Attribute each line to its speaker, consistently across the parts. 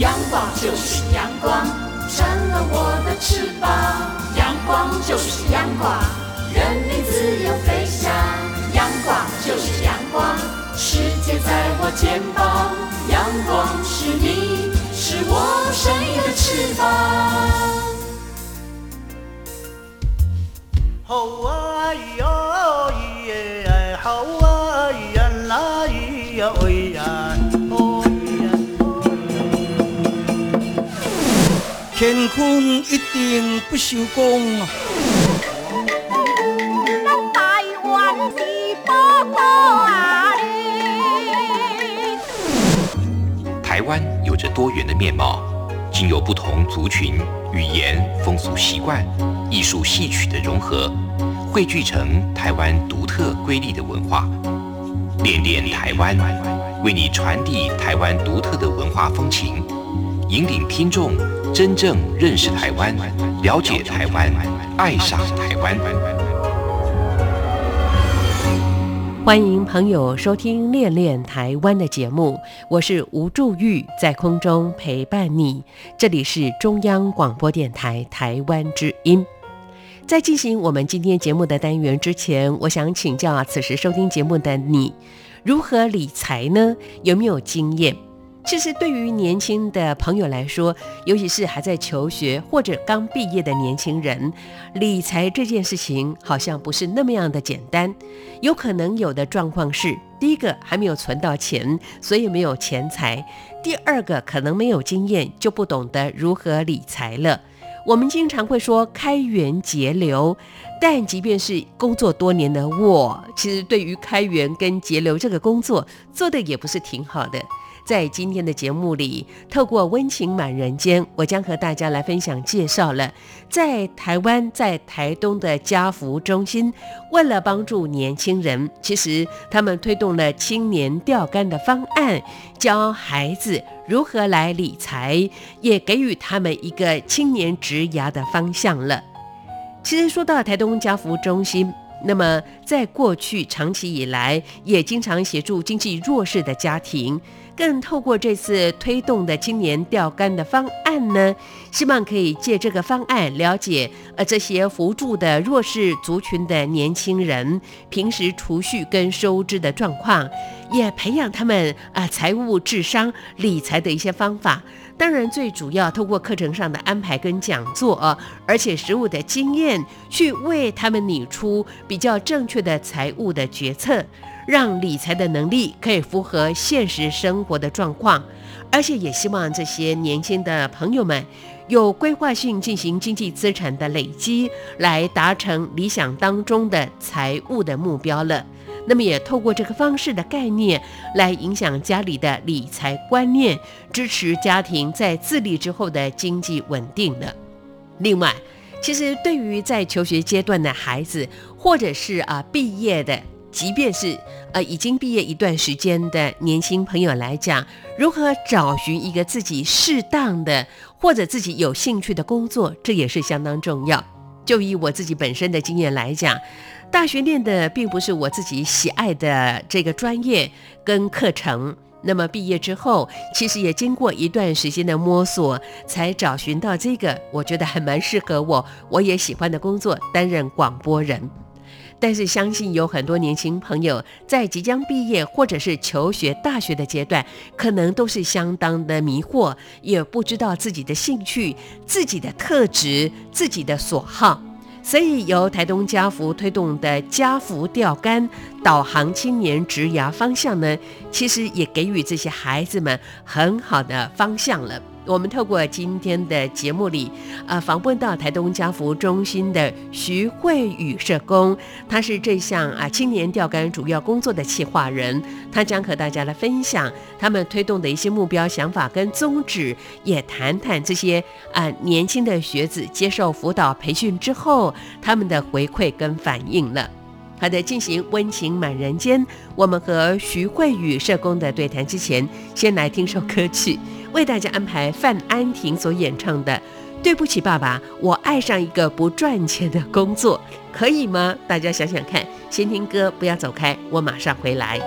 Speaker 1: 阳光就是阳光，成了我的翅膀。阳光就是阳光，任你自由飞翔。阳光就是阳光，世界在我肩膀。阳光是你，是我生命的翅膀。好啊哟耶，好啊呀啦呀喂呀，天空一定不朽功啊！台湾是宝岛啊！台湾有着多元的面貌，经由不同族群、语言、风俗习惯。艺术戏曲的融合，汇聚成台湾独特瑰丽的文化。恋恋台湾，为你传递台湾独特的文化风情，引领听众真正认识台湾，了解台湾，爱上台湾。
Speaker 2: 欢迎朋友收听《恋恋台湾》的节目，我是吴祝玉，在空中陪伴你。这里是中央广播电台台湾之音。在进行我们今天节目的单元之前，我想请教啊，此时收听节目的你，如何理财呢？有没有经验？其实对于年轻的朋友来说，尤其是还在求学或者刚毕业的年轻人，理财这件事情好像不是那么样的简单。有可能有的状况是：第一个还没有存到钱，所以没有钱财；第二个可能没有经验，就不懂得如何理财了。我们经常会说开源节流，但即便是工作多年的我，其实对于开源跟节流这个工作做的也不是挺好的。在今天的节目里，透过温情满人间，我将和大家来分享介绍了在台湾在台东的家福中心，为了帮助年轻人，其实他们推动了青年钓竿的方案，教孩子如何来理财，也给予他们一个青年职涯的方向了。其实说到台东家福中心。那么，在过去长期以来，也经常协助经济弱势的家庭，更透过这次推动的青年钓竿的方案呢，希望可以借这个方案了解呃这些扶助的弱势族群的年轻人平时储蓄跟收支的状况，也培养他们啊财务智商、理财的一些方法。当然，最主要透过课程上的安排跟讲座啊，而且实务的经验，去为他们拟出比较正确的财务的决策，让理财的能力可以符合现实生活的状况，而且也希望这些年轻的朋友们有规划性进行经济资产的累积，来达成理想当中的财务的目标了。那么也透过这个方式的概念来影响家里的理财观念，支持家庭在自立之后的经济稳定的。另外，其实对于在求学阶段的孩子，或者是啊毕业的，即便是呃已经毕业一段时间的年轻朋友来讲，如何找寻一个自己适当的或者自己有兴趣的工作，这也是相当重要。就以我自己本身的经验来讲。大学念的并不是我自己喜爱的这个专业跟课程，那么毕业之后，其实也经过一段时间的摸索，才找寻到这个我觉得还蛮适合我，我也喜欢的工作——担任广播人。但是相信有很多年轻朋友在即将毕业或者是求学大学的阶段，可能都是相当的迷惑，也不知道自己的兴趣、自己的特质、自己的所好。所以，由台东家福推动的家福钓竿导航青年职涯方向呢，其实也给予这些孩子们很好的方向了。我们透过今天的节目里，呃，访问到台东家福中心的徐慧宇社工，他是这项啊青年钓竿主要工作的企划人，他将和大家来分享他们推动的一些目标、想法跟宗旨，也谈谈这些啊年轻的学子接受辅导培训之后他们的回馈跟反应了。好的，进行温情满人间，我们和徐慧宇社工的对谈之前，先来听首歌曲。为大家安排范安婷所演唱的《对不起，爸爸，我爱上一个不赚钱的工作》，可以吗？大家想想看。先听歌，不要走开，我马上回来。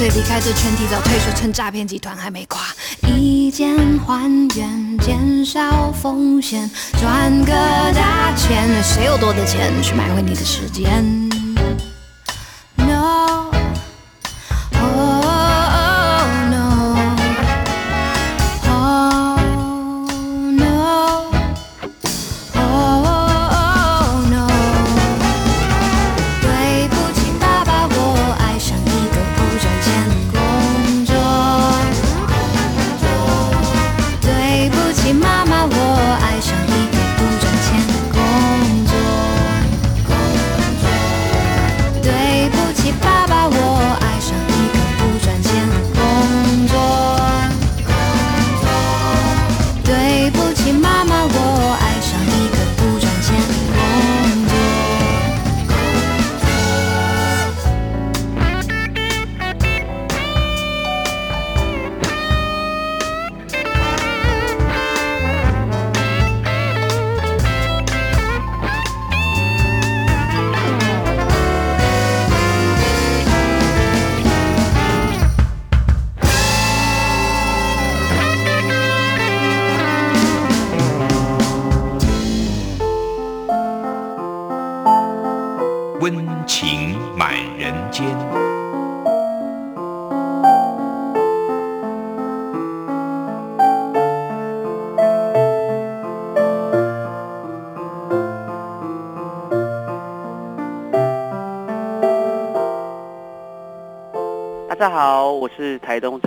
Speaker 3: 最离开这圈，提早退出，趁诈骗集团还没垮，以简还原，减少风险，赚个大钱。谁有多的钱，去买回你的时间。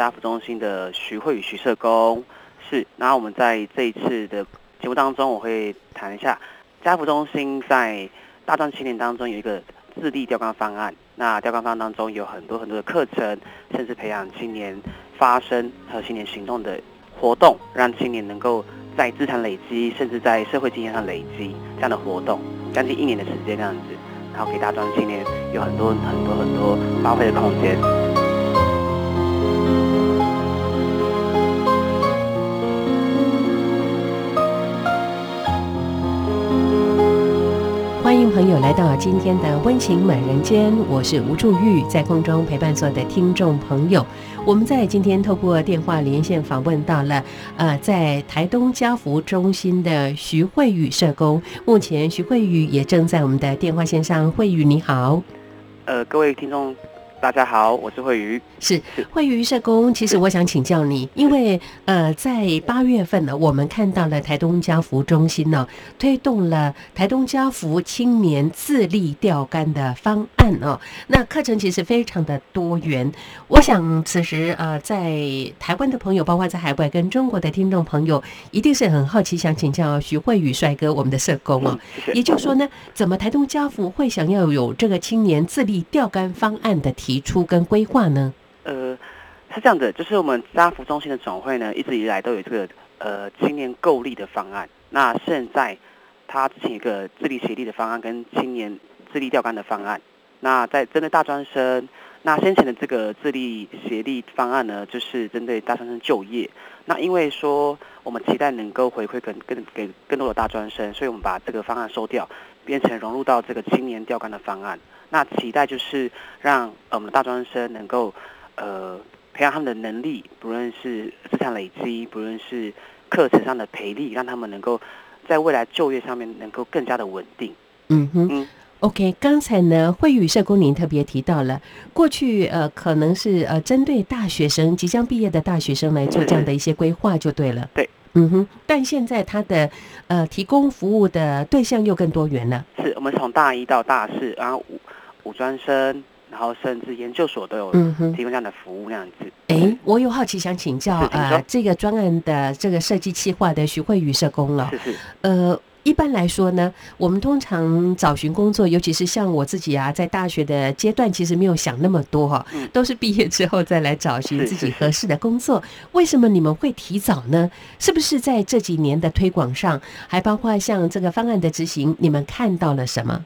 Speaker 4: 家福中心的徐慧与徐社工是，然后我们在这一次的节目当中，我会谈一下家福中心在大专青年当中有一个自立标杆方案。那标杆方案当中有很多很多的课程，甚至培养青年发声和青年行动的活动，让青年能够在资产累积，甚至在社会经验上累积。这样的活动将近一年的时间，这样子然后给大专青年有很多很多很多发挥的空间。
Speaker 2: 朋友来到今天的温情满人间，我是吴祝玉，在空中陪伴所有的听众朋友。我们在今天透过电话连线访问到了，呃，在台东家福中心的徐慧宇社工。目前徐慧宇也正在我们的电话线上。慧宇你好，
Speaker 4: 呃，各位听众。大家好，我是慧瑜。
Speaker 2: 是慧瑜社工。其实我想请教你，因为呃，在八月份呢，我们看到了台东家福中心呢，推动了台东家福青年自立钓竿的方案哦。那课程其实非常的多元。我想此时呃，在台湾的朋友，包括在海外跟中国的听众朋友，一定是很好奇，想请教徐慧宇帅哥，我们的社工哦。也就是说呢，怎么台东家福会想要有这个青年自立钓竿方案的提？提出跟规划呢？
Speaker 4: 呃，是这样的，就是我们家福中心的总会呢，一直以来都有这个呃青年购力的方案。那现在他之前一个自立协力的方案，跟青年自立钓竿的方案。那在针对大专生，那先前的这个自立协力方案呢，就是针对大专生就业。那因为说我们期待能够回馈更更给更多的大专生，所以我们把这个方案收掉，变成融入到这个青年钓竿的方案。那期待就是让我们的大专生能够呃培养他们的能力，不论是资产累积，不论是课程上的培力，让他们能够在未来就业上面能够更加的稳定。
Speaker 2: 嗯哼，OK，刚才呢，慧宇社工您特别提到了过去呃可能是呃针对大学生即将毕业的大学生来做这样的一些规划就对了。
Speaker 4: 对，
Speaker 2: 嗯哼，但现在他的呃提供服务的对象又更多元了。
Speaker 4: 是我们从大一到大四，然后五。五专生，然后甚至研究所都有提供这样的服务，那样子。
Speaker 2: 哎，我有好奇想请教啊，这个专案的这个设计企划的徐慧宇社工了。
Speaker 4: 是是。
Speaker 2: 呃，一般来说呢，我们通常找寻工作，尤其是像我自己啊，在大学的阶段，其实没有想那么多哈，都是毕业之后再来找寻自己合适的工作。为什么你们会提早呢？是不是在这几年的推广上，还包括像这个方案的执行，你们看到了什么？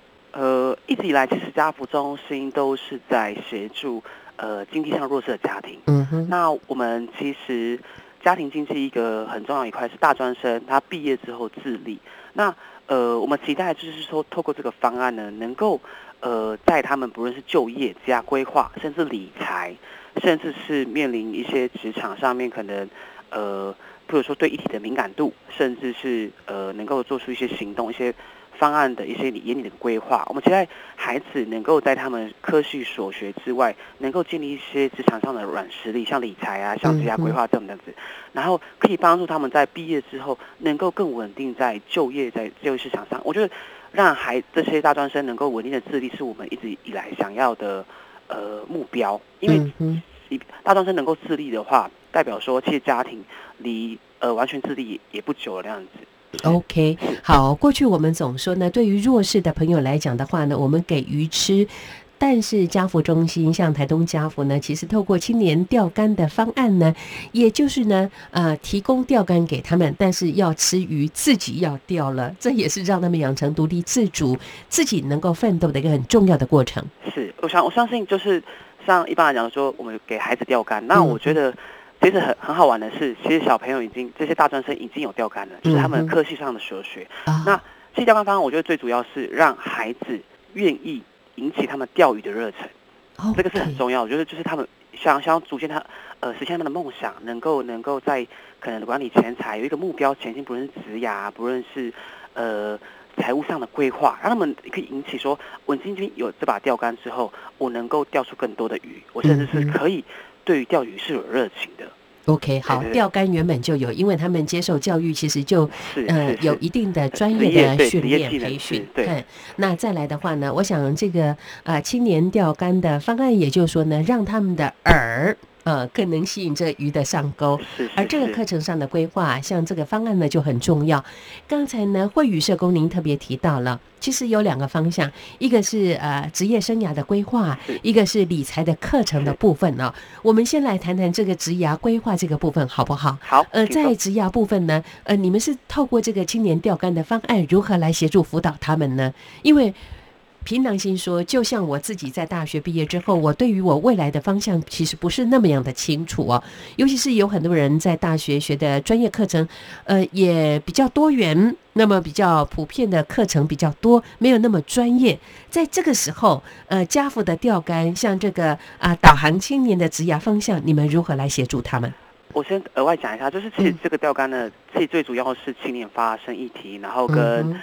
Speaker 4: 呃，一直以来，其实家福中心都是在协助呃经济上弱势的家庭。
Speaker 2: 嗯哼。
Speaker 4: 那我们其实家庭经济一个很重要一块是大专生他毕业之后自立。那呃，我们期待就是说，透过这个方案呢，能够呃在他们不论是就业、加规划，甚至理财，甚至是面临一些职场上面可能呃，比如说对议题的敏感度，甚至是呃能够做出一些行动，一些。方案的一些眼里的规划，我们期待孩子能够在他们科系所学之外，能够建立一些职场上的软实力，像理财啊，像职业规划这样子，然后可以帮助他们在毕业之后能够更稳定在就业在就业市场上。我觉得让孩这些大专生能够稳定的自立，是我们一直以来想要的呃目标。因为大专生能够自立的话，代表说其实家庭离呃完全自立也不久了那样子。
Speaker 2: OK，好。过去我们总说呢，对于弱势的朋友来讲的话呢，我们给鱼吃。但是家福中心像台东家福呢，其实透过青年钓竿的方案呢，也就是呢，呃，提供钓竿给他们，但是要吃鱼自己要钓了，这也是让他们养成独立自主、自己能够奋斗的一个很重要的过程。
Speaker 4: 是，我想我相信，就是像一般来讲说，我们给孩子钓竿，那我觉得。其实很很好玩的是，其实小朋友已经这些大专生已经有钓竿了，就是他们科系上的所学。那这钓竿方案，我觉得最主要是让孩子愿意引起他们钓鱼的热忱，这个是很重要。我觉得就是他们想想要逐渐他呃实现他们的梦想，能够能够在可能管理钱财有一个目标前进，不论是职涯，不论是呃财务上的规划，让他们可以引起说，我今天有这把钓竿之后，我能够钓出更多的鱼，我甚至是可以。对于钓鱼是有热情的。
Speaker 2: OK，好，钓竿原本就有，因为他们接受教育，其实就
Speaker 4: 呃
Speaker 2: 有一定的专业的训练培训。
Speaker 4: 对，
Speaker 2: 那再来的话呢，我想这个呃青年钓竿的方案，也就是说呢，让他们的饵。呃，更能吸引这鱼的上钩，而这个课程上的规划，像这个方案呢就很重要。刚才呢，惠宇社工您特别提到了，其实有两个方向，一个是呃职业生涯的规划，一个是理财的课程的部分呢。我们先来谈谈这个职涯规划这个部分好不好？
Speaker 4: 好。
Speaker 2: 呃，在职涯部分呢，呃，你们是透过这个青年钓竿的方案，如何来协助辅导他们呢？因为凭良心说，就像我自己在大学毕业之后，我对于我未来的方向其实不是那么样的清楚哦。尤其是有很多人在大学学的专业课程，呃，也比较多元，那么比较普遍的课程比较多，没有那么专业。在这个时候，呃，家父的钓竿，像这个啊，导航青年的职涯方向，你们如何来协助他们？
Speaker 4: 我先额外讲一下，就是其实
Speaker 2: 嗯
Speaker 4: 这个钓竿呢，其实最主要是青年发生议题，然后
Speaker 2: 嗯
Speaker 4: 跟
Speaker 2: 哼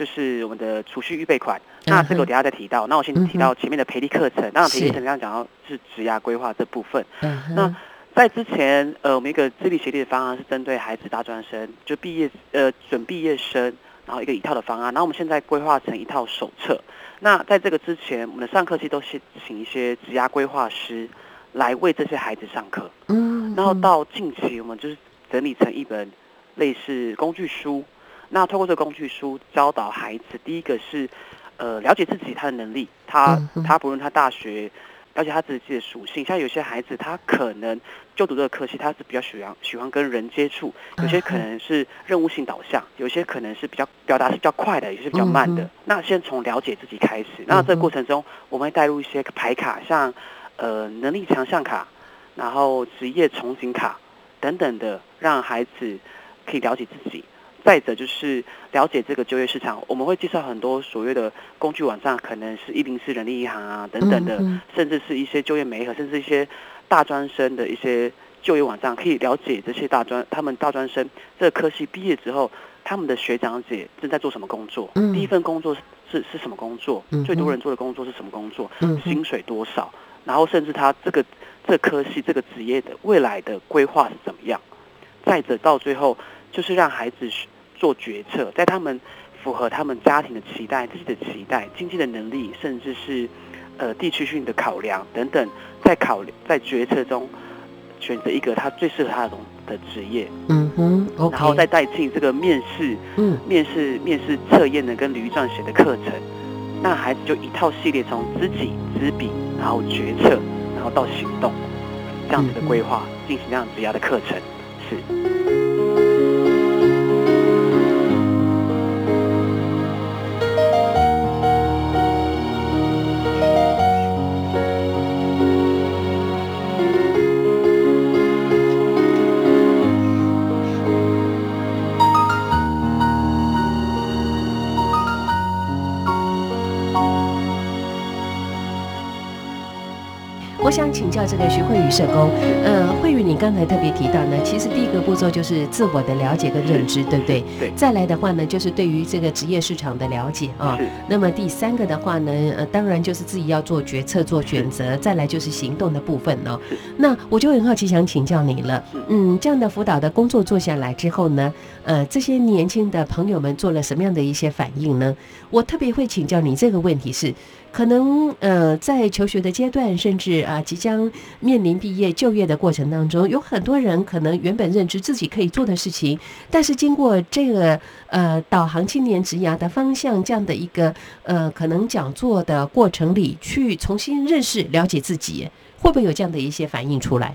Speaker 4: 就是我们的储蓄预备款。
Speaker 2: 嗯
Speaker 4: 那这个
Speaker 2: 哼
Speaker 4: 我等下再提到。那我先提到前面的培力课程。当然，培力
Speaker 2: 是
Speaker 4: 课程刚刚讲到是职涯规划这部分。
Speaker 2: 嗯
Speaker 4: 那在之前，呃，我们一个资力协力的方案是针对孩子大专生，就毕业呃准毕业生，然后一个一套的方案。然后我们现在规划成一套手册。那在这个之前，我们的上课期都是请一些职涯规划师来为这些孩子上课。
Speaker 2: 嗯，
Speaker 4: 然后到近期，我们就是整理成一本类似工具书。那透过这个工具书，教导孩子，第一个是呃了解自己他的能力，他他不论他大学了解他自己的属性，像有些孩子他可能就读这个科系，他是比较喜欢喜欢跟人接触，有些可能是任务性导向，有些可能是比较表达是比较快的，有些比较慢的。
Speaker 2: 嗯
Speaker 4: 那先从了解自己开始，那这个过程中，我们会带入一些牌卡，像呃能力强项卡，然后职业憧憬卡等等的，让孩子可以了解自己。再者就是了解这个就业市场，我们会介绍很多所谓的工具网站，可能是一零四人力银行啊等等的，甚至是一些就业媒合，甚至一些大专生的一些就业网站，可以了解这些大专他们大专生这个科系毕业之后，他们的学长姐正在做什么工作，
Speaker 2: 嗯。
Speaker 4: 第一份工作是是是什么工作，最多人做的工作是什么工作，薪水多少，然后甚至他这个这科系这个职业的未来的规划是怎么样。再者到最后就是让孩子做决策，在他们符合他们家庭的期待、自己的期待、经济的能力，甚至是呃地区性的考量等等，在考在决策中选择一个他最适合他的的职业，
Speaker 2: 嗯哼
Speaker 4: 然后再带进这个面试、
Speaker 2: 嗯。
Speaker 4: 面试、面试测验的跟履历撰写的课程，那孩子就一套系列从知己知彼，然后决策，然后到行动，这样子的规划进行这样职涯的课程，是。
Speaker 2: 我想请教这个徐慧宇社工，呃，慧宇，你刚才特别提到呢，其实第一个步骤就是自我的了解跟认知，对不对？
Speaker 4: 对，
Speaker 2: 再来的话呢，就是对于这个职业市场的了解啊。
Speaker 4: 是
Speaker 2: 那么第三个的话呢，呃，当然就是自己要做决策、做选择，再来就是行动的部分哦。那我就很好奇，想请教你了
Speaker 4: 嗯，
Speaker 2: 嗯，这样的辅导的工作做下来之后呢，呃，这些年轻的朋友们做了什么样的一些反应呢？我特别会请教你这个问题是，可能呃，在求学的阶段，甚至啊、即将面临毕业就业的过程当中，有很多人可能原本认知自己可以做的事情，但是经过这个呃导航青年职涯的方向这样的一个呃可能讲座的过程里，去重新认识了解自己，会不会有这样的一些反应出来？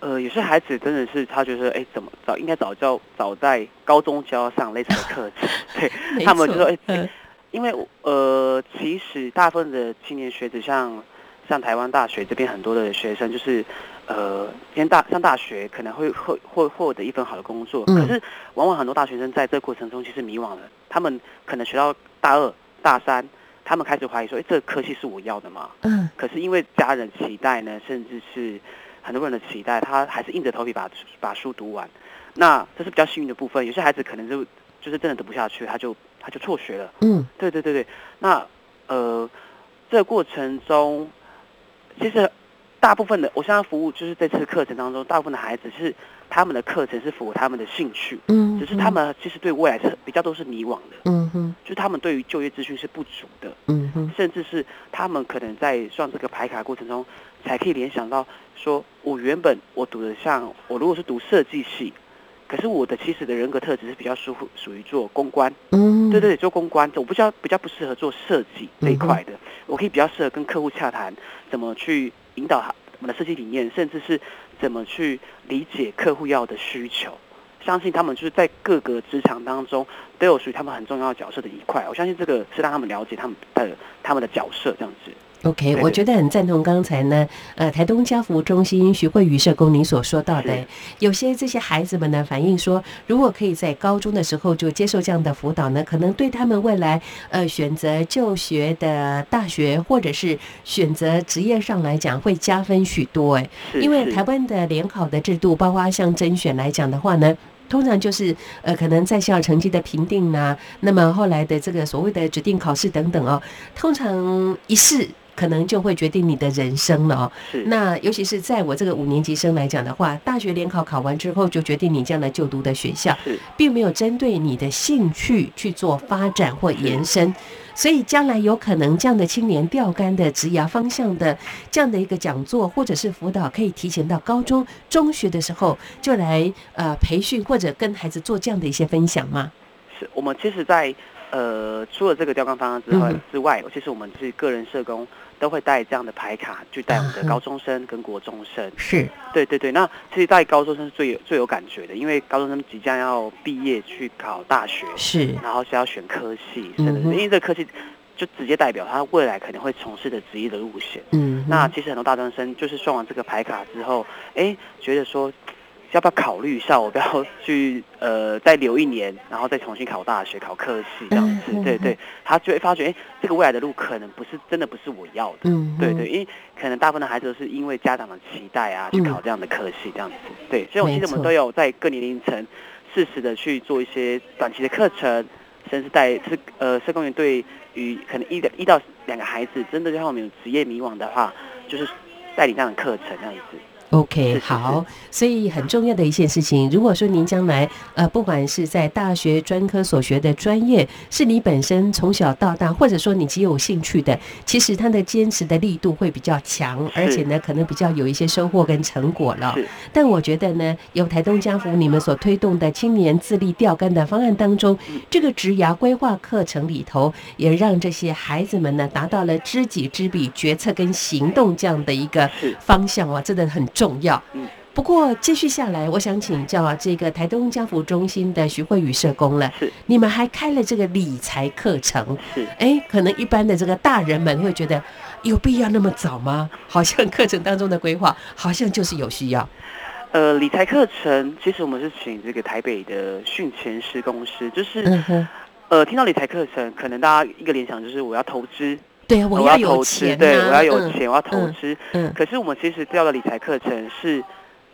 Speaker 4: 呃，有些孩子真的是他觉得，哎，怎么早应该早教早在高中就要上类似的课程，对，他们就说，
Speaker 2: 错
Speaker 4: 哎、
Speaker 2: 嗯
Speaker 4: 因为呃，其实大部分的青年学子像像台湾大学这边很多的学生，就是呃，今天大上大学可能会会会获得一份好的工作，
Speaker 2: 嗯
Speaker 4: 可是往往很多大学生在这个过程中其实迷惘了，他们可能学到大二、大三，他们开始怀疑说，哎，这个科系是我要的吗？
Speaker 2: 嗯
Speaker 4: 可是因为家人期待呢，甚至是很多人的期待，他还是硬着头皮把把书读完。那这是比较幸运的部分，有些孩子可能就就是真的读不下去，他就他就辍学了。
Speaker 2: 嗯
Speaker 4: 对对对对，那呃，这个过程中，其实大部分的我现在服务就是这次课程当中，大部分的孩子是他们的课程是符合他们的兴趣，
Speaker 2: 嗯，
Speaker 4: 只是他们其实对未来是比较都是迷惘的，
Speaker 2: 嗯哼
Speaker 4: 就是他们对于就业资讯是不足的。
Speaker 2: 嗯哼
Speaker 4: 甚至是他们可能在算这个排卡过程中，才可以联想到说，我原本我读的像我如果是读设计系，可是我的其实的人格特质是比较属属于做公关，
Speaker 2: 嗯，
Speaker 4: 对对，做公关，我不知道比较不适合做设计这一块的，我可以比较适合跟客户洽谈，怎么去引导他我们的设计理念，甚至是怎么去理解客户要的需求。相信他们就是在各个职场当中都有属于他们很重要的角色的一块。我相信这个是让他们了解他们的他们的角色这样子。
Speaker 2: OK，我觉得很赞同刚才呢，呃，台东家福中心徐慧瑜社工您所说到的，有些这些孩子们呢反映说，如果可以在高中的时候就接受这样的辅导呢，可能对他们未来呃选择就学的大学或者是选择职业上来讲会加分许多。哎，因为台湾的联考的制度，包括像甄选来讲的话呢。通常就是呃，可能在校成绩的评定呐、那么后来的这个所谓的指定考试等等哦，通常一试可能就会决定你的人生了哦。
Speaker 4: 是
Speaker 2: 那尤其是在我这个五年级生来讲的话，大学联考考完之后就决定你将来就读的学校，
Speaker 4: 是
Speaker 2: 并没有针对你的兴趣去做发展或延伸。所以将来有可能这样的青年钓竿的职涯方向的这样的一个讲座或者是辅导，可以提前到高中、中学的时候就来呃培训或者跟孩子做这样的一些分享吗？
Speaker 4: 是我们其实在，呃除了这个钓竿方案之外、
Speaker 2: 嗯
Speaker 4: 之外，其实我们是个人社工都会带这样的牌卡去带我们的高中生跟国中生。
Speaker 2: 是，
Speaker 4: 对对对，那其实带高中生是最有最有感觉的，因为高中生即将要毕业去考大学，
Speaker 2: 是，
Speaker 4: 然后是要选科系，
Speaker 2: 嗯哼。
Speaker 4: 甚至因为这个科系就直接代表他未来可能会从事的职业的路线。
Speaker 2: 嗯，
Speaker 4: 那其实很多大专生就是算完这个牌卡之后，哎，觉得说要不要考虑一下，我不要去呃再留一年，然后再重新考大学、考科系这样子。
Speaker 2: 嗯
Speaker 4: 对对，他就会发觉，哎，这个未来的路可能不是真的不是我要的。
Speaker 2: 嗯哼，
Speaker 4: 对对，因为可能大部分的孩子都是因为家长的期待啊，去
Speaker 2: 嗯
Speaker 4: 考这样的科系这样子。对，所以我其实我们都有在各年龄层适时的去做一些短期的课程，甚至带是呃社工员对于可能一的一到两个孩子真的让我们有职业迷惘的话，就是带领这样的课程这样子。
Speaker 2: OK，好，所以很重要的一件事情，如果说您将来呃，不管是在大学专科所学的专业，是你本身从小到大，或者说你极有兴趣的，其实它的坚持的力度会比较强，而且呢，可能比较有一些收获跟成果了。
Speaker 4: 是。
Speaker 2: 但我觉得呢，有台东家福你们所推动的青年自立钓竿的方案当中，这个职涯规划课程里头，也让这些孩子们呢达到了知己知彼、决策跟行动这样的一个方向哇，真的很重要。
Speaker 4: 嗯。
Speaker 2: 不过继续下来，我想请教啊，这个台东家福中心的徐慧宇社工了，
Speaker 4: 是
Speaker 2: 你们还开了这个理财课程，
Speaker 4: 是
Speaker 2: 哎，可能一般的这个大人们会觉得有必要那么早吗？好像课程当中的规划，好像就是有需要。
Speaker 4: 呃理财课程，其实我们是请这个台北的训前师公司，就是、
Speaker 2: 嗯，
Speaker 4: 呃听到理财课程，可能大家一个联想就是我要投资，
Speaker 2: 对啊，
Speaker 4: 我
Speaker 2: 要有
Speaker 4: 投资，
Speaker 2: 钱、啊，
Speaker 4: 对我要有
Speaker 2: 嗯
Speaker 4: 钱，我要投
Speaker 2: 嗯
Speaker 4: 资。
Speaker 2: 嗯。
Speaker 4: 可是我们其实教的理财课程是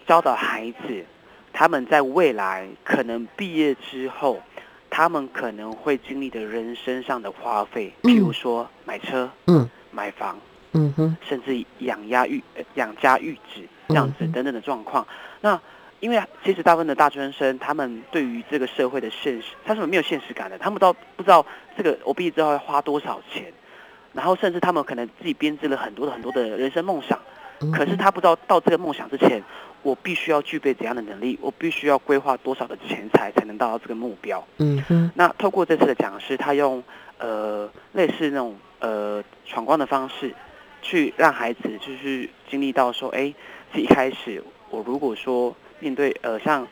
Speaker 4: 教导孩子，他们在未来可能毕业之后，他们可能会经历的人生上的花费，
Speaker 2: 嗯。
Speaker 4: 譬如说买车、
Speaker 2: 嗯。
Speaker 4: 买房，
Speaker 2: 嗯哼，
Speaker 4: 甚至养家育呃养家育子这样子等等的状况。那因为其实大部分的大专生，他们对于这个社会的现实，他是没有现实感的，他们都不知道这个我毕业之后要花多少钱，然后甚至他们可能自己编织了很多的很多的人生梦想，
Speaker 2: 嗯
Speaker 4: 可是他不知道到这个梦想之前，我必须要具备怎样的能力，我必须要规划多少的钱财才能达到这个目标。
Speaker 2: 嗯哼，
Speaker 4: 那透过这次的讲师，他用呃类似那种呃闯关的方式，去让孩子就是经历到说，哎，自己一开始我如果说面对呃像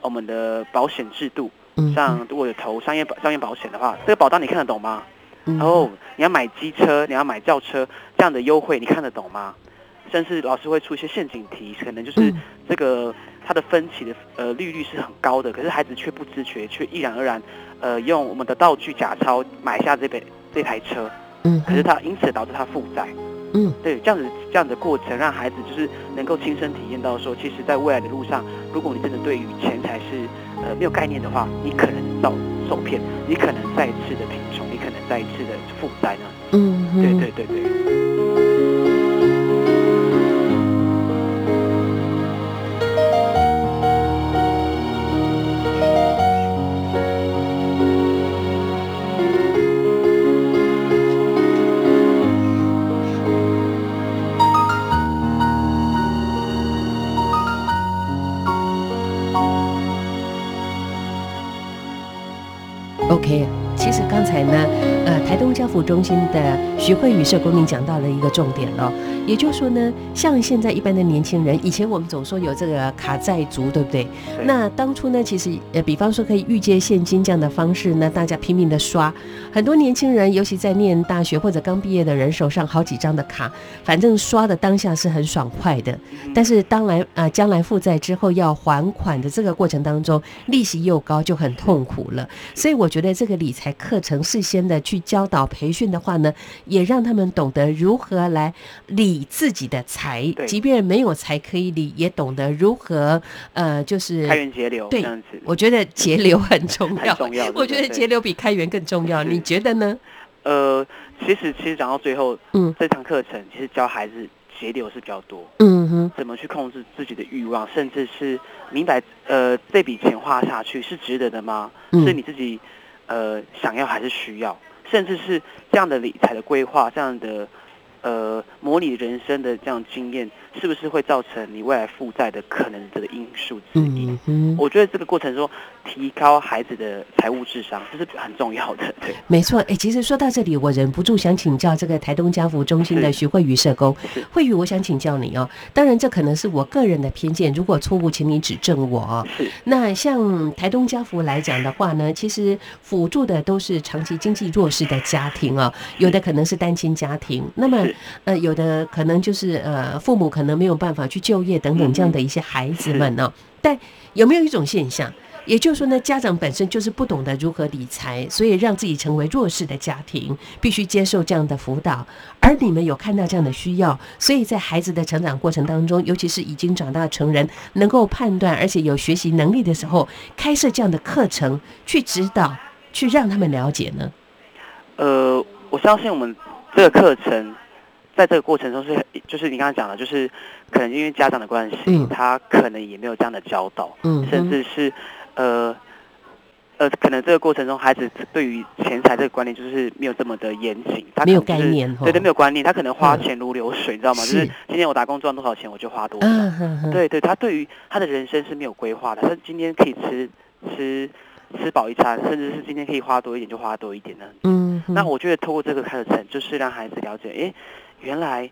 Speaker 4: 我们的保险制度，像如果有投商业保商业保险的话，这个保单你看得懂吗？
Speaker 2: 嗯。
Speaker 4: 然后你要买机车，你要买轿车这样的优惠，你看得懂吗？甚至老师会出一些陷阱题，可能就是
Speaker 2: 嗯。
Speaker 4: 这个它的分歧的呃利率是很高的，可是孩子却不知觉，却毅然而然呃用我们的道具假钞买下这台这台车，
Speaker 2: 嗯，
Speaker 4: 可是他因此导致他负债。
Speaker 2: 嗯。
Speaker 4: 对，这样子这样的过程，让孩子就是能够亲身体验到说，其实在未来的路上，如果你真的对于钱财是呃没有概念的话，你可能遭受骗，你可能再次的再一次的负债呢。
Speaker 2: 嗯哼，
Speaker 4: 对对对对。
Speaker 2: OK，其实刚才呢，公交服务中心的徐慧宇社工，您讲到了一个重点了，也就是说呢，像现在一般的年轻人，以前我们总说有这个卡债族，对不对？
Speaker 4: 对。
Speaker 2: 那当初呢，其实呃，比方说可以预借现金这样的方式呢，大家拼命的刷，很多年轻人，尤其在念大学或者刚毕业的人，手上好几张的卡，反正刷的当下是很爽快的，但是当来啊、呃将来负债之后要还款的这个过程当中，利息又高，就很痛苦了。所以我觉得这个理财课程事先的去教导培训的话呢，也让他们懂得如何来理自己的财，即便没有财可以理，也懂得如何呃，就是
Speaker 4: 开源节流
Speaker 2: 对
Speaker 4: 这样子，
Speaker 2: 我觉得节流很重要，
Speaker 4: 重要
Speaker 2: 我觉得节流比开源更重要，你觉得呢？
Speaker 4: 呃，其实其实讲到最后，
Speaker 2: 嗯。
Speaker 4: 这堂课程其实教孩子节流是比较多，
Speaker 2: 嗯哼，
Speaker 4: 怎么去控制自己的欲望，甚至是明白呃这笔钱花下去是值得的吗？
Speaker 2: 嗯。
Speaker 4: 是你自己呃想要还是需要？甚至是这样的理财的规划，这样的呃模拟人生的这样经验，是不是会造成你未来负债的可能的因素之一？
Speaker 2: 嗯，
Speaker 4: 我觉得这个过程中提高孩子的财务智商，这是很重要的。对，
Speaker 2: 没错。哎，其实说到这里，我忍不住想请教这个台东家福中心的徐慧宇社工
Speaker 4: 是。
Speaker 2: 慧宇，我想请教你哦。当然，这可能是我个人的偏见，如果错误，请你指正我哦。
Speaker 4: 是
Speaker 2: 那像台东家福来讲的话呢，其实辅助的都是长期经济弱势的家庭哦，有的可能是单亲家庭，那么呃，有的可能就是呃，父母可能没有办法去就业等等这样的一些孩子们呢、但有没有一种现象？也就是说呢，家长本身就是不懂得如何理财，所以让自己成为弱势的家庭，必须接受这样的辅导。而你们有看到这样的需要，所以在孩子的成长过程当中，尤其是已经长大成人，能够判断而且有学习能力的时候，开设这样的课程去指导，去让他们了解呢？
Speaker 4: 呃，我相信我们这个课程，在这个过程中是，就是你刚刚讲的，就是可能因为家长的关系，
Speaker 2: 嗯
Speaker 4: 他可能也没有这样的教导，
Speaker 2: 嗯，
Speaker 4: 甚至是呃呃，可能这个过程中，孩子对于钱财这个观念就是没有这么的严谨，他可
Speaker 2: 没有概念
Speaker 4: 对对，
Speaker 2: 哦
Speaker 4: 没有观念，他可能花
Speaker 2: 嗯
Speaker 4: 钱如流水，你知道吗？就是
Speaker 2: 是
Speaker 4: 今天我打工赚多少钱，我就花多少。对对，他对于他的人生是没有规划的，他今天可以吃吃吃饱一餐，甚至是今天可以花多一点就花多一点呢。
Speaker 2: 嗯，
Speaker 4: 那我觉得透过这个课程，就是让孩子了解，诶，原来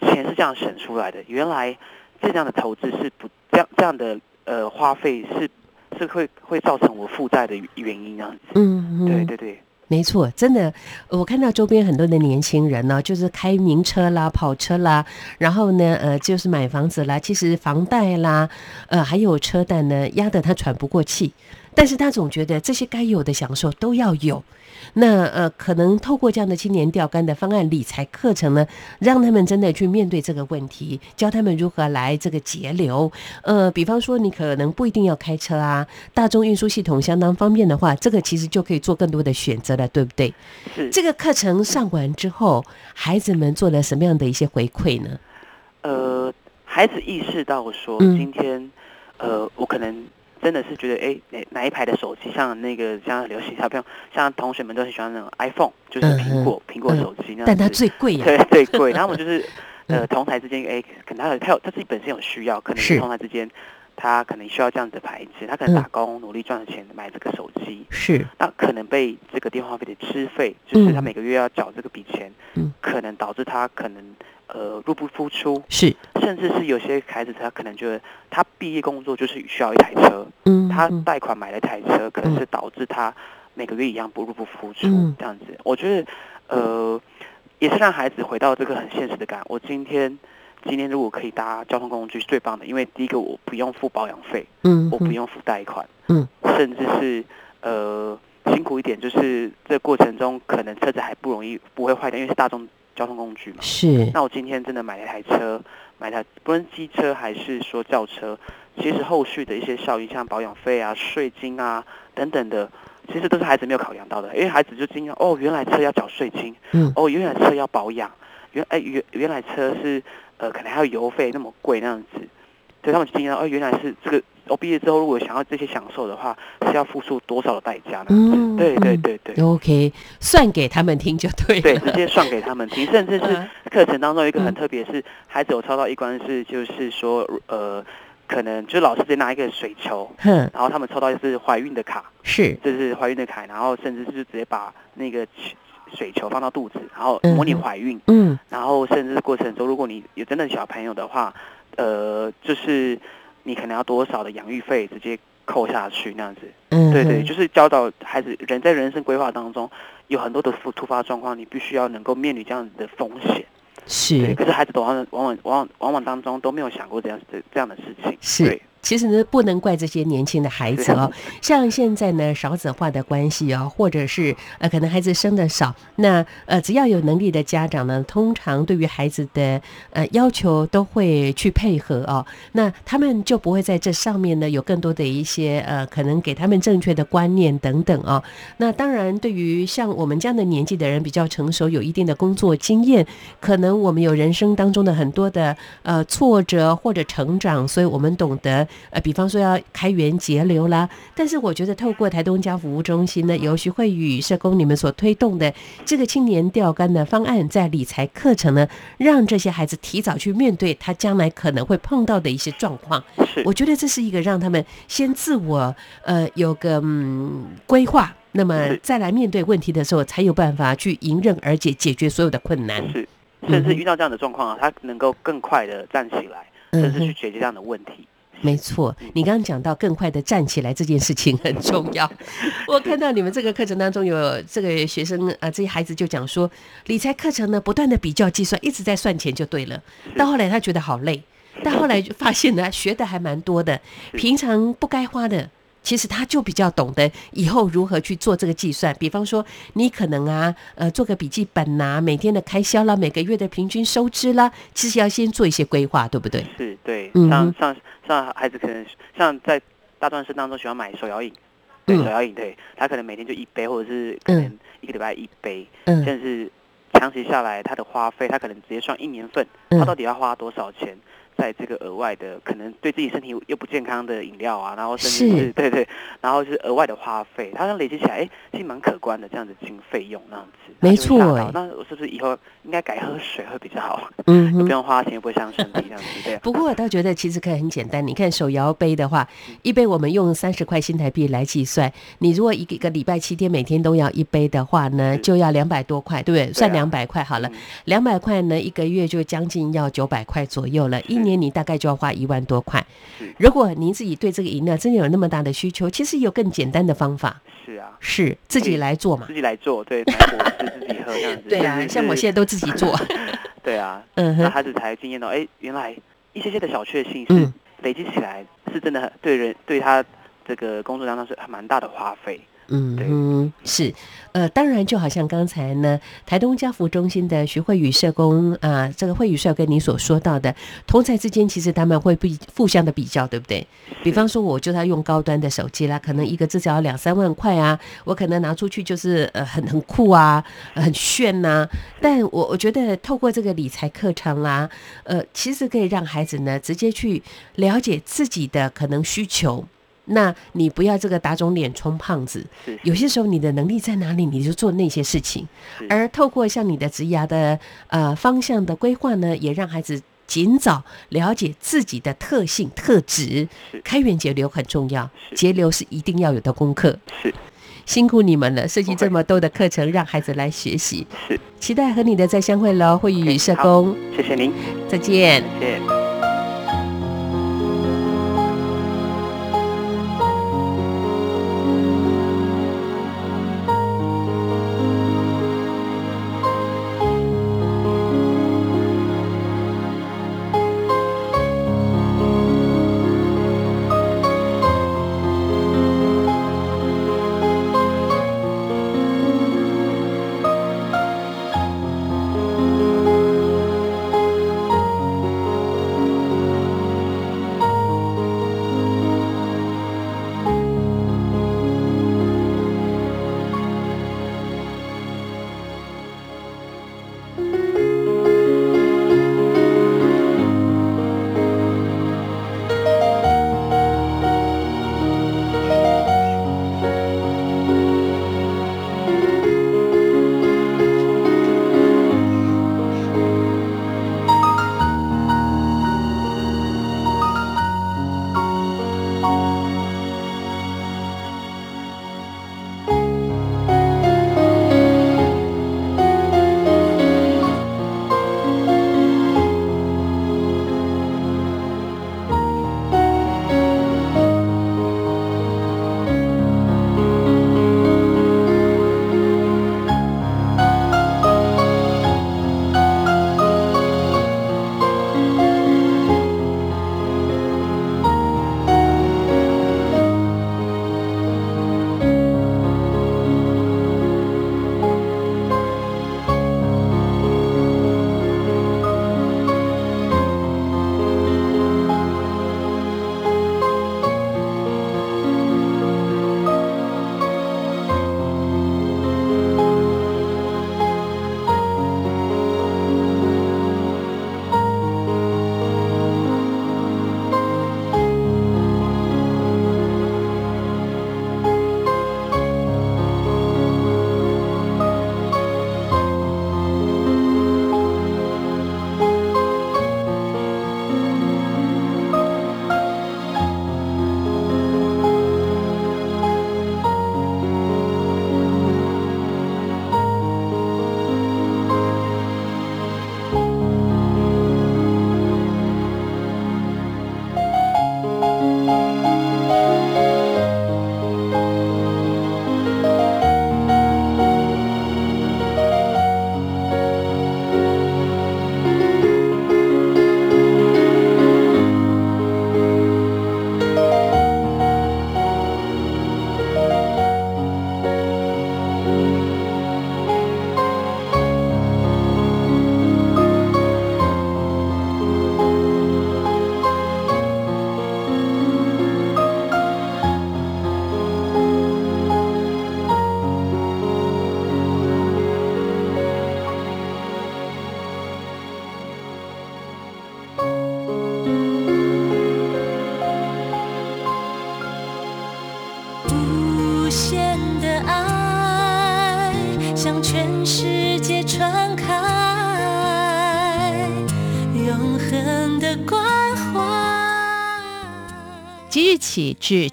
Speaker 4: 钱是这样省出来的，原来这样的投资是不这样这样的呃花费是是会会造成我负债的原因这样子。
Speaker 2: 嗯哼，
Speaker 4: 对对对，
Speaker 2: 没错，真的，呃我看到周边很多的年轻人呢，就是开名车啦、跑车啦，然后呢，呃，就是买房子啦，其实房贷啦，呃，还有车贷呢，压得他喘不过气。但是他总觉得这些该有的享受都要有。那呃，可能透过这样的青年钓竿的方案理财课程呢，让他们真的去面对这个问题，教他们如何来这个节流。呃，比方说你可能不一定要开车啊，大众运输系统相当方便的话，这个其实就可以做更多的选择了，对不对？
Speaker 4: 是
Speaker 2: 这个课程上完之后，孩子们做了什么样的一些回馈呢？
Speaker 4: 呃，孩子意识到说，
Speaker 2: 嗯
Speaker 4: 今天呃，我可能真的是觉得，哎，哪哪一排的手机，像那个像流行小朋友，像同学们都很喜欢那种 iPhone，就是
Speaker 2: 嗯
Speaker 4: 苹果、苹果
Speaker 2: 嗯
Speaker 4: 手机那样子。
Speaker 2: 但它最贵呀、
Speaker 4: 对最贵，然后我们就是 呃
Speaker 2: 嗯。
Speaker 4: 同台之间，哎，可能他有他有他自己本身有需要，可能
Speaker 2: 是。
Speaker 4: 同台之间他可能需要这样子的牌子，他可
Speaker 2: 嗯
Speaker 4: 能打工努力赚的钱买这个手机，
Speaker 2: 是，
Speaker 4: 那可能被这个电话费的支费，就是他
Speaker 2: 嗯
Speaker 4: 每个月要缴这个笔钱，
Speaker 2: 嗯。
Speaker 4: 可能导致他可能呃入不敷出，
Speaker 2: 是，
Speaker 4: 甚至是有些孩子他可能觉得他毕业工作就是需要一台车，
Speaker 2: 嗯，嗯。
Speaker 4: 他贷款买了一台车，可能是导致他每个月一样不入不敷出、
Speaker 2: 嗯。
Speaker 4: 这样子。我觉得，呃，也是让孩子回到这个很现实的感。我今天今天如果可以搭交通工具是最棒的，因为第一个我不用付保养费，
Speaker 2: 嗯，嗯
Speaker 4: 我不用付贷款，
Speaker 2: 嗯，
Speaker 4: 甚至是呃辛苦一点，就是这过程中可能车子还不容易不会坏掉，因为是大众交通工具嘛。
Speaker 2: 是，
Speaker 4: 那我今天真的买了一台车，买台不论机车还是说轿车，其实后续的一些效益，像保养费啊、税金啊等等的，其实都是孩子没有考量到的。因为孩子就惊讶哦，原来车要缴税金，
Speaker 2: 嗯
Speaker 4: 哦，原来车要保养，原哎原原来车是呃可能还有油费那么贵那样子，所以他们就惊讶哦，原来是这个。我毕业之后，如果想要这些享受的话，是要付出多少的代价那样子？
Speaker 2: 嗯
Speaker 4: 对对
Speaker 2: 嗯
Speaker 4: 对对。
Speaker 2: OK，算给他们听就对了。
Speaker 4: 对，直接算给他们听，甚至是
Speaker 2: 嗯
Speaker 4: 课程当中一个很
Speaker 2: 嗯
Speaker 4: 特别，是孩子有抄到一关是，就是说，呃，可能就是老师直接拿一个水球，
Speaker 2: 哼，
Speaker 4: 然后他们抽到就是怀孕的卡，
Speaker 2: 是，
Speaker 4: 这是怀孕的卡，然后甚至是直接把那个水球放到肚子，然后
Speaker 2: 嗯
Speaker 4: 模拟
Speaker 2: 哼
Speaker 4: 怀孕，
Speaker 2: 嗯
Speaker 4: 然后甚至过程中，如果你有真的小朋友的话，呃，就是你可能要多少的养育费直接扣下去那样子。
Speaker 2: 嗯，
Speaker 4: 对对，就是教导孩子人在人生规划当中有很多的突突发状况，你必须要能够面临这样子的风险。对，
Speaker 2: 是
Speaker 4: 可是孩子都往往往往往往往当中都没有想过这样子这样的事情。
Speaker 2: 是
Speaker 4: 对，
Speaker 2: 其实呢，不能怪这些年轻的孩子哦。像现在呢，少子化的关系哦，或者是呃，可能孩子生的少，那呃，只要有能力的家长呢，通常对于孩子的呃要求都会去配合哦。那他们就不会在这上面呢有更多的一些呃，可能给他们正确的观念等等哦。那当然，对于像我们这样的年纪的人，比较成熟，有一定的工作经验，可能我们有人生当中的很多的呃挫折或者成长，所以我们懂得呃，比方说要开源节流啦。但是我觉得透过台东家服务中心呢，由徐慧宇社工你们所推动的这个青年钓竿的方案，在理财课程呢，让这些孩子提早去面对他将来可能会碰到的一些状况。
Speaker 4: 是
Speaker 2: 我觉得这是一个让他们先自我呃有个嗯规划，那么再来面对问题的时候，才有办法去迎刃而解，解决所有的困难。
Speaker 4: 是，甚至遇到这样的状况啊，他能够更快的站起来，
Speaker 2: 嗯
Speaker 4: 甚至去，解决这样的问题。
Speaker 2: 没错，你刚刚讲到更快的站起来这件事情很重要。我看到你们这个课程当中有这个学生呃，这些孩子就讲说，理财课程呢不断的比较计算，一直在算钱就对了。到后来他觉得好累，但后来就发现呢，学的还蛮多的，平常不该花的。其实他就比较懂得以后如何去做这个计算，比方说你可能啊，呃，做个笔记本呐、每天的开销啦，每个月的平均收支啦，其实要先做一些规划，对不对？
Speaker 4: 是对，
Speaker 2: 嗯哼
Speaker 4: 像孩子可能像在大段生当中喜欢买手摇饮，对
Speaker 2: 嗯。
Speaker 4: 手摇饮，对他可能每天就一杯，或者是可能
Speaker 2: 嗯。
Speaker 4: 一个礼拜一杯，
Speaker 2: 嗯。
Speaker 4: 甚至长期下来他的花费，他可能直接算一年份，他
Speaker 2: 嗯
Speaker 4: 到底要花多少钱？在这个额外的，可能对自己身体又不健康的饮料啊，然后甚至
Speaker 2: 是
Speaker 4: 是对对，然后就是额外的花费，它像累积起来，哎，其实蛮可观的这样子经费用那样子，
Speaker 2: 没错
Speaker 4: 那我是不是以后应该改喝水会比较好？
Speaker 2: 嗯
Speaker 4: 就不。用花钱，又不会伤身体这样子，对啊。
Speaker 2: 不过我倒觉得其实可以很简单，你看手摇杯的话，一杯我们用三十块新台币来计算，你如果一个一个礼拜七天每天都要一杯的话呢，就要两百多块，对不对？算
Speaker 4: 啊
Speaker 2: 两百块好了
Speaker 4: 嗯，
Speaker 2: 两百块呢一个月就将近要九百块左右了，一年你大概就要花一万多块
Speaker 4: 是。
Speaker 2: 如果您自己对这个饮料真的有那么大的需求，其实有更简单的方法，
Speaker 4: 是啊，
Speaker 2: 是自己来做嘛
Speaker 4: 自。己来做，对，买果汁自己喝这样子。
Speaker 2: 对啊，像我现在都自己做。
Speaker 4: 对啊，
Speaker 2: 嗯哼，
Speaker 4: 那孩子才惊艳到，哎，原来一些些的小确幸是
Speaker 2: 嗯
Speaker 4: 累积起来，是真的很对人对他这个工作当中是蛮大的花费。
Speaker 2: 嗯是，呃，当然，就好像刚才呢，台东家福中心的徐慧宇社工啊、这个慧宇社跟你所说到的，同才之间其实他们会比互相的比较，对不对？比方说，我就要用高端的手机啦，可能一个至少要两三万块啊，我可能拿出去就是呃很很酷啊，呃很炫呐、但我我觉得透过这个理财课程啦，呃，其实可以让孩子呢直接去了解自己的可能需求。那你不要这个打肿脸充胖子，有些时候你的能力在哪里，你就做那些事情。而透过像你的职涯的呃方向的规划呢，也让孩子尽早了解自己的特性特质。开源节流很重要，节流是一定要有的功课。
Speaker 4: 是
Speaker 2: 辛苦你们了，设计这么多的课程让孩子来学习。
Speaker 4: 是，
Speaker 2: 期待和你的再相会喽，慧宇
Speaker 4: OK，
Speaker 2: 社
Speaker 4: 好
Speaker 2: 工，
Speaker 4: 谢谢您，
Speaker 2: 再见。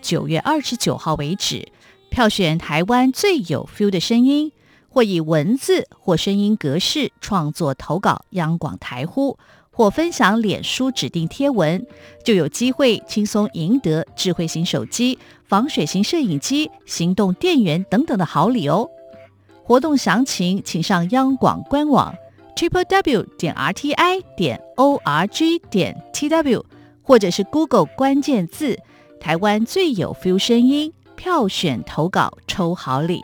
Speaker 5: 九月二十九号为止，票选台湾最有 feel 的声音，或以文字或声音格式创作投稿央广台呼，或分享脸书指定贴文，就有机会轻松赢得智慧型手机、防水型摄影机、行动电源等等的好礼哦。活动详情请上央广官网 triple w 点 r t i 点 o r g 点 t w，或者是 Google 关键字。台湾最有 feel 声音票选投稿抽好礼，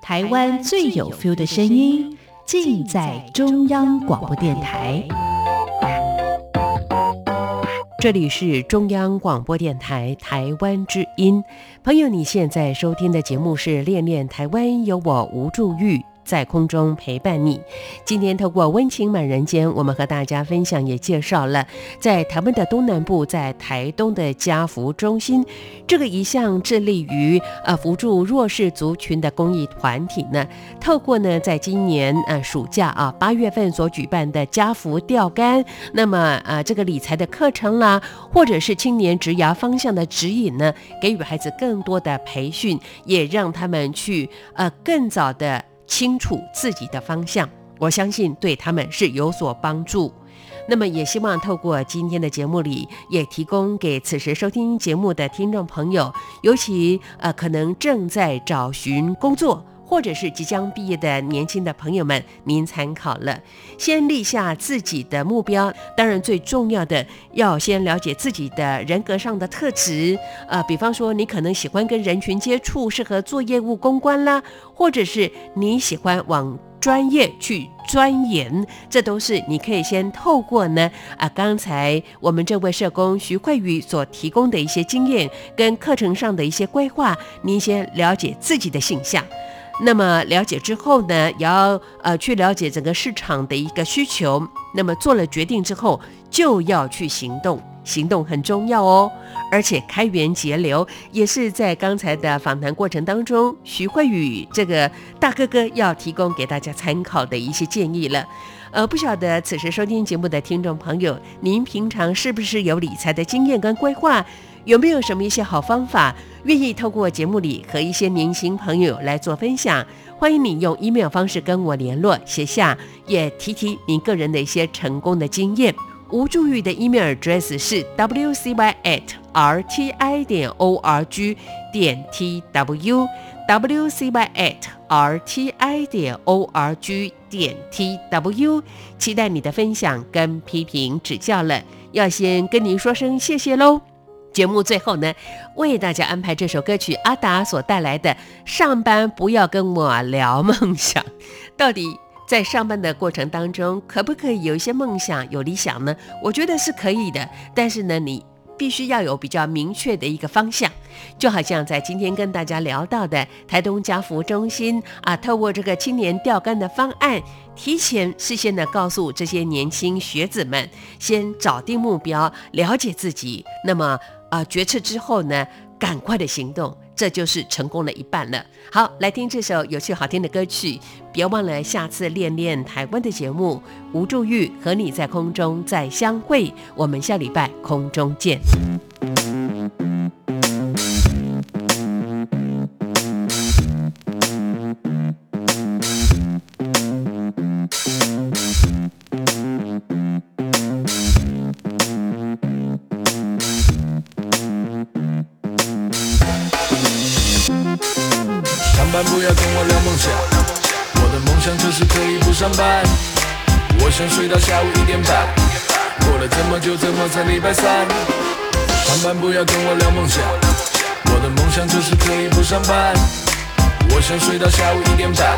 Speaker 5: 台湾最有 feel 的声音尽在中央广播电台。
Speaker 2: 这里是中央广播电台台湾之音，朋友，你现在收听的节目是《恋恋台湾》，有我吴祝玉。在空中陪伴你。今天透过温情满人间，我们和大家分享也介绍了在台湾的东南部，在台东的家福中心，这个一向致力于呃扶助弱势族群的公益团体呢，透过呢在今年呃暑假啊八月份所举办的家福钓竿，那么呃这个理财的课程啦，或者是青年职涯方向的指引呢，给予孩子更多的培训，也让他们去呃更早的。清楚自己的方向，我相信对他们是有所帮助。那么，也希望透过今天的节目里，也提供给此时收听节目的听众朋友，尤其呃可能正在找寻工作。或者是即将毕业的年轻的朋友们，您参考了。先立下自己的目标，当然最重要的要先了解自己的人格上的特质。呃，比方说你可能喜欢跟人群接触，适合做业务公关啦，或者是你喜欢往专业去钻研，这都是你可以先透过呢啊，刚才我们这位社工徐慧宇所提供的一些经验跟课程上的一些规划，您先了解自己的形象。那么了解之后呢，也要呃去了解整个市场的一个需求。那么做了决定之后，就要去行动，行动很重要哦。而且开源节流也是在刚才的访谈过程当中，徐慧宇这个大哥哥要提供给大家参考的一些建议了。呃，不晓得此时收听节目的听众朋友，您平常是不是有理财的经验跟规划？有没有什么一些好方法，愿意透过节目里和一些年轻朋友来做分享？欢迎你用 email 方式跟我联络，写下也提提你个人的一些成功的经验。吴祝玉的 email address 是 wcy at rti 点 org 点 tw wcy at rti 点 org 点 tw，期待你的分享跟批评指教了，要先跟您说声谢谢喽。节目最后呢，为大家安排这首歌曲，阿达所带来的《上班不要跟我聊梦想》。到底在上班的过程当中，可不可以有一些梦想、有理想呢？我觉得是可以的，但是呢，你必须要有比较明确的一个方向。就好像在今天跟大家聊到的台东家福中心啊，透过这个青年钓竿的方案，提前事先的告诉这些年轻学子们，先找定目标，了解自己。那么。啊！决策之后呢，赶快的行动，这就是成功的一半了。好，来听这首有趣好听的歌曲，别忘了下次练练台湾的节目。吴祝玉和你在空中再相会，我们下礼拜空中见。
Speaker 6: 就这么久，怎么才礼拜三？上班不要跟我聊梦想，我的梦想就是可以不上班。我想睡到下午一点半，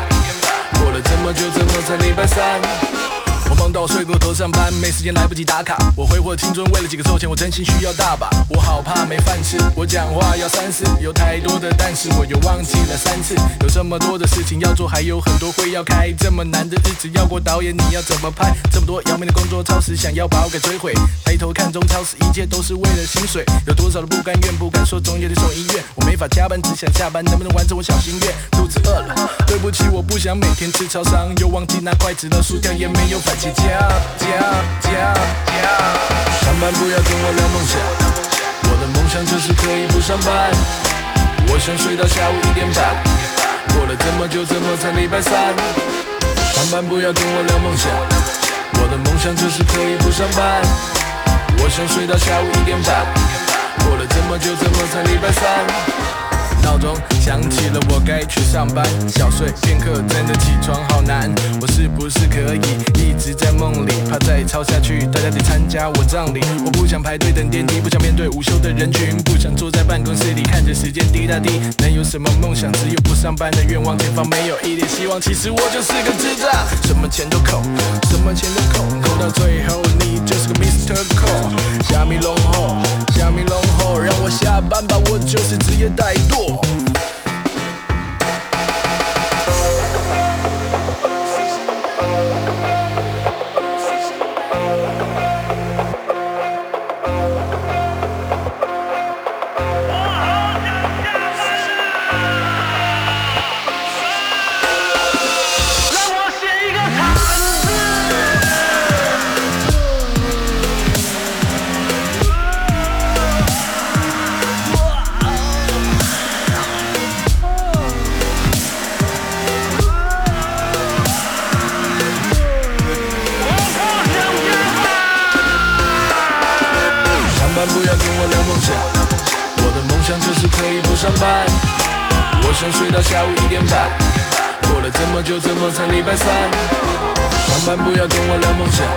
Speaker 6: 过了这么久，怎么才礼拜三？我忙到睡过头上班，没时间来不及打卡。我挥霍青春，为了几个臭钱，我真心需要大把。我好怕没饭吃，我讲话要三思。有太多的但是，我又忘记了三次。有这么多的事情要做，还有很多会要开。这么难的日子要过，导演你要怎么拍？这么多要命的工作，超时想要把我给摧毁。抬头看中超市，一切都是为了薪水。有多少的不甘愿，不敢说，总有点送医院。我没法加班，只想下班，能不能完成我小心愿？肚子饿了，对不起，我不想每天吃超商，又忘记拿筷子了，薯条也没有番茄。加加加加！上班不要跟我聊梦想，我的梦想就是可以不。上班。我想睡到下午一点半，过了这么久，怎么才礼拜三？上班不要跟我聊梦想，我的梦想就是可以不上班。我想睡到下午一点半，过了这么久，怎么才礼拜三？闹钟响起了，我该去上班。小睡片刻，真的起床好难。我是不是可以一直在梦里？怕再吵下去，大家得参加我葬礼。我不想排队等电梯，不想面对午休的人群，不想坐在办公室里看着时间滴答滴。能有什么梦想？只有不上班的愿望。前方没有一点希望，其实我就是个智障。什么钱都扣，什么钱都扣，扣到最后你就是个 Mr. Cole。虾米龙后，虾米龙后，让我下班吧，我就是职业怠惰。上班。我想睡到下午一点半，过了这么久，怎么才礼拜三？上班不要跟我聊梦想，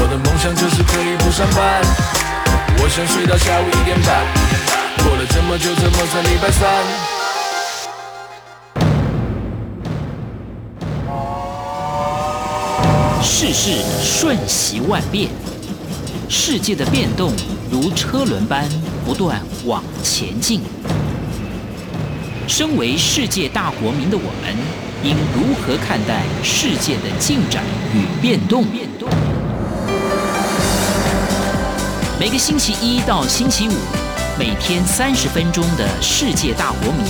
Speaker 6: 我的梦想就是可以不上班。我想睡到下午一点半，过了这么久，怎么才礼拜三？
Speaker 7: 世事瞬息万变，世界的变动。如车轮般不断往前进。身为世界大国民的我们，应如何看待世界的进展与变动？每个星期一到星期五，每天三十分钟的世界大国民，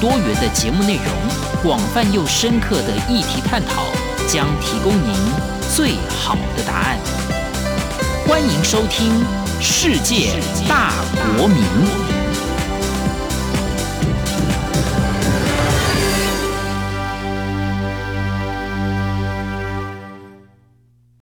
Speaker 7: 多元的节目内容，广泛又深刻的议题探讨，将提供您最好的答案。欢迎收听。世界大国民。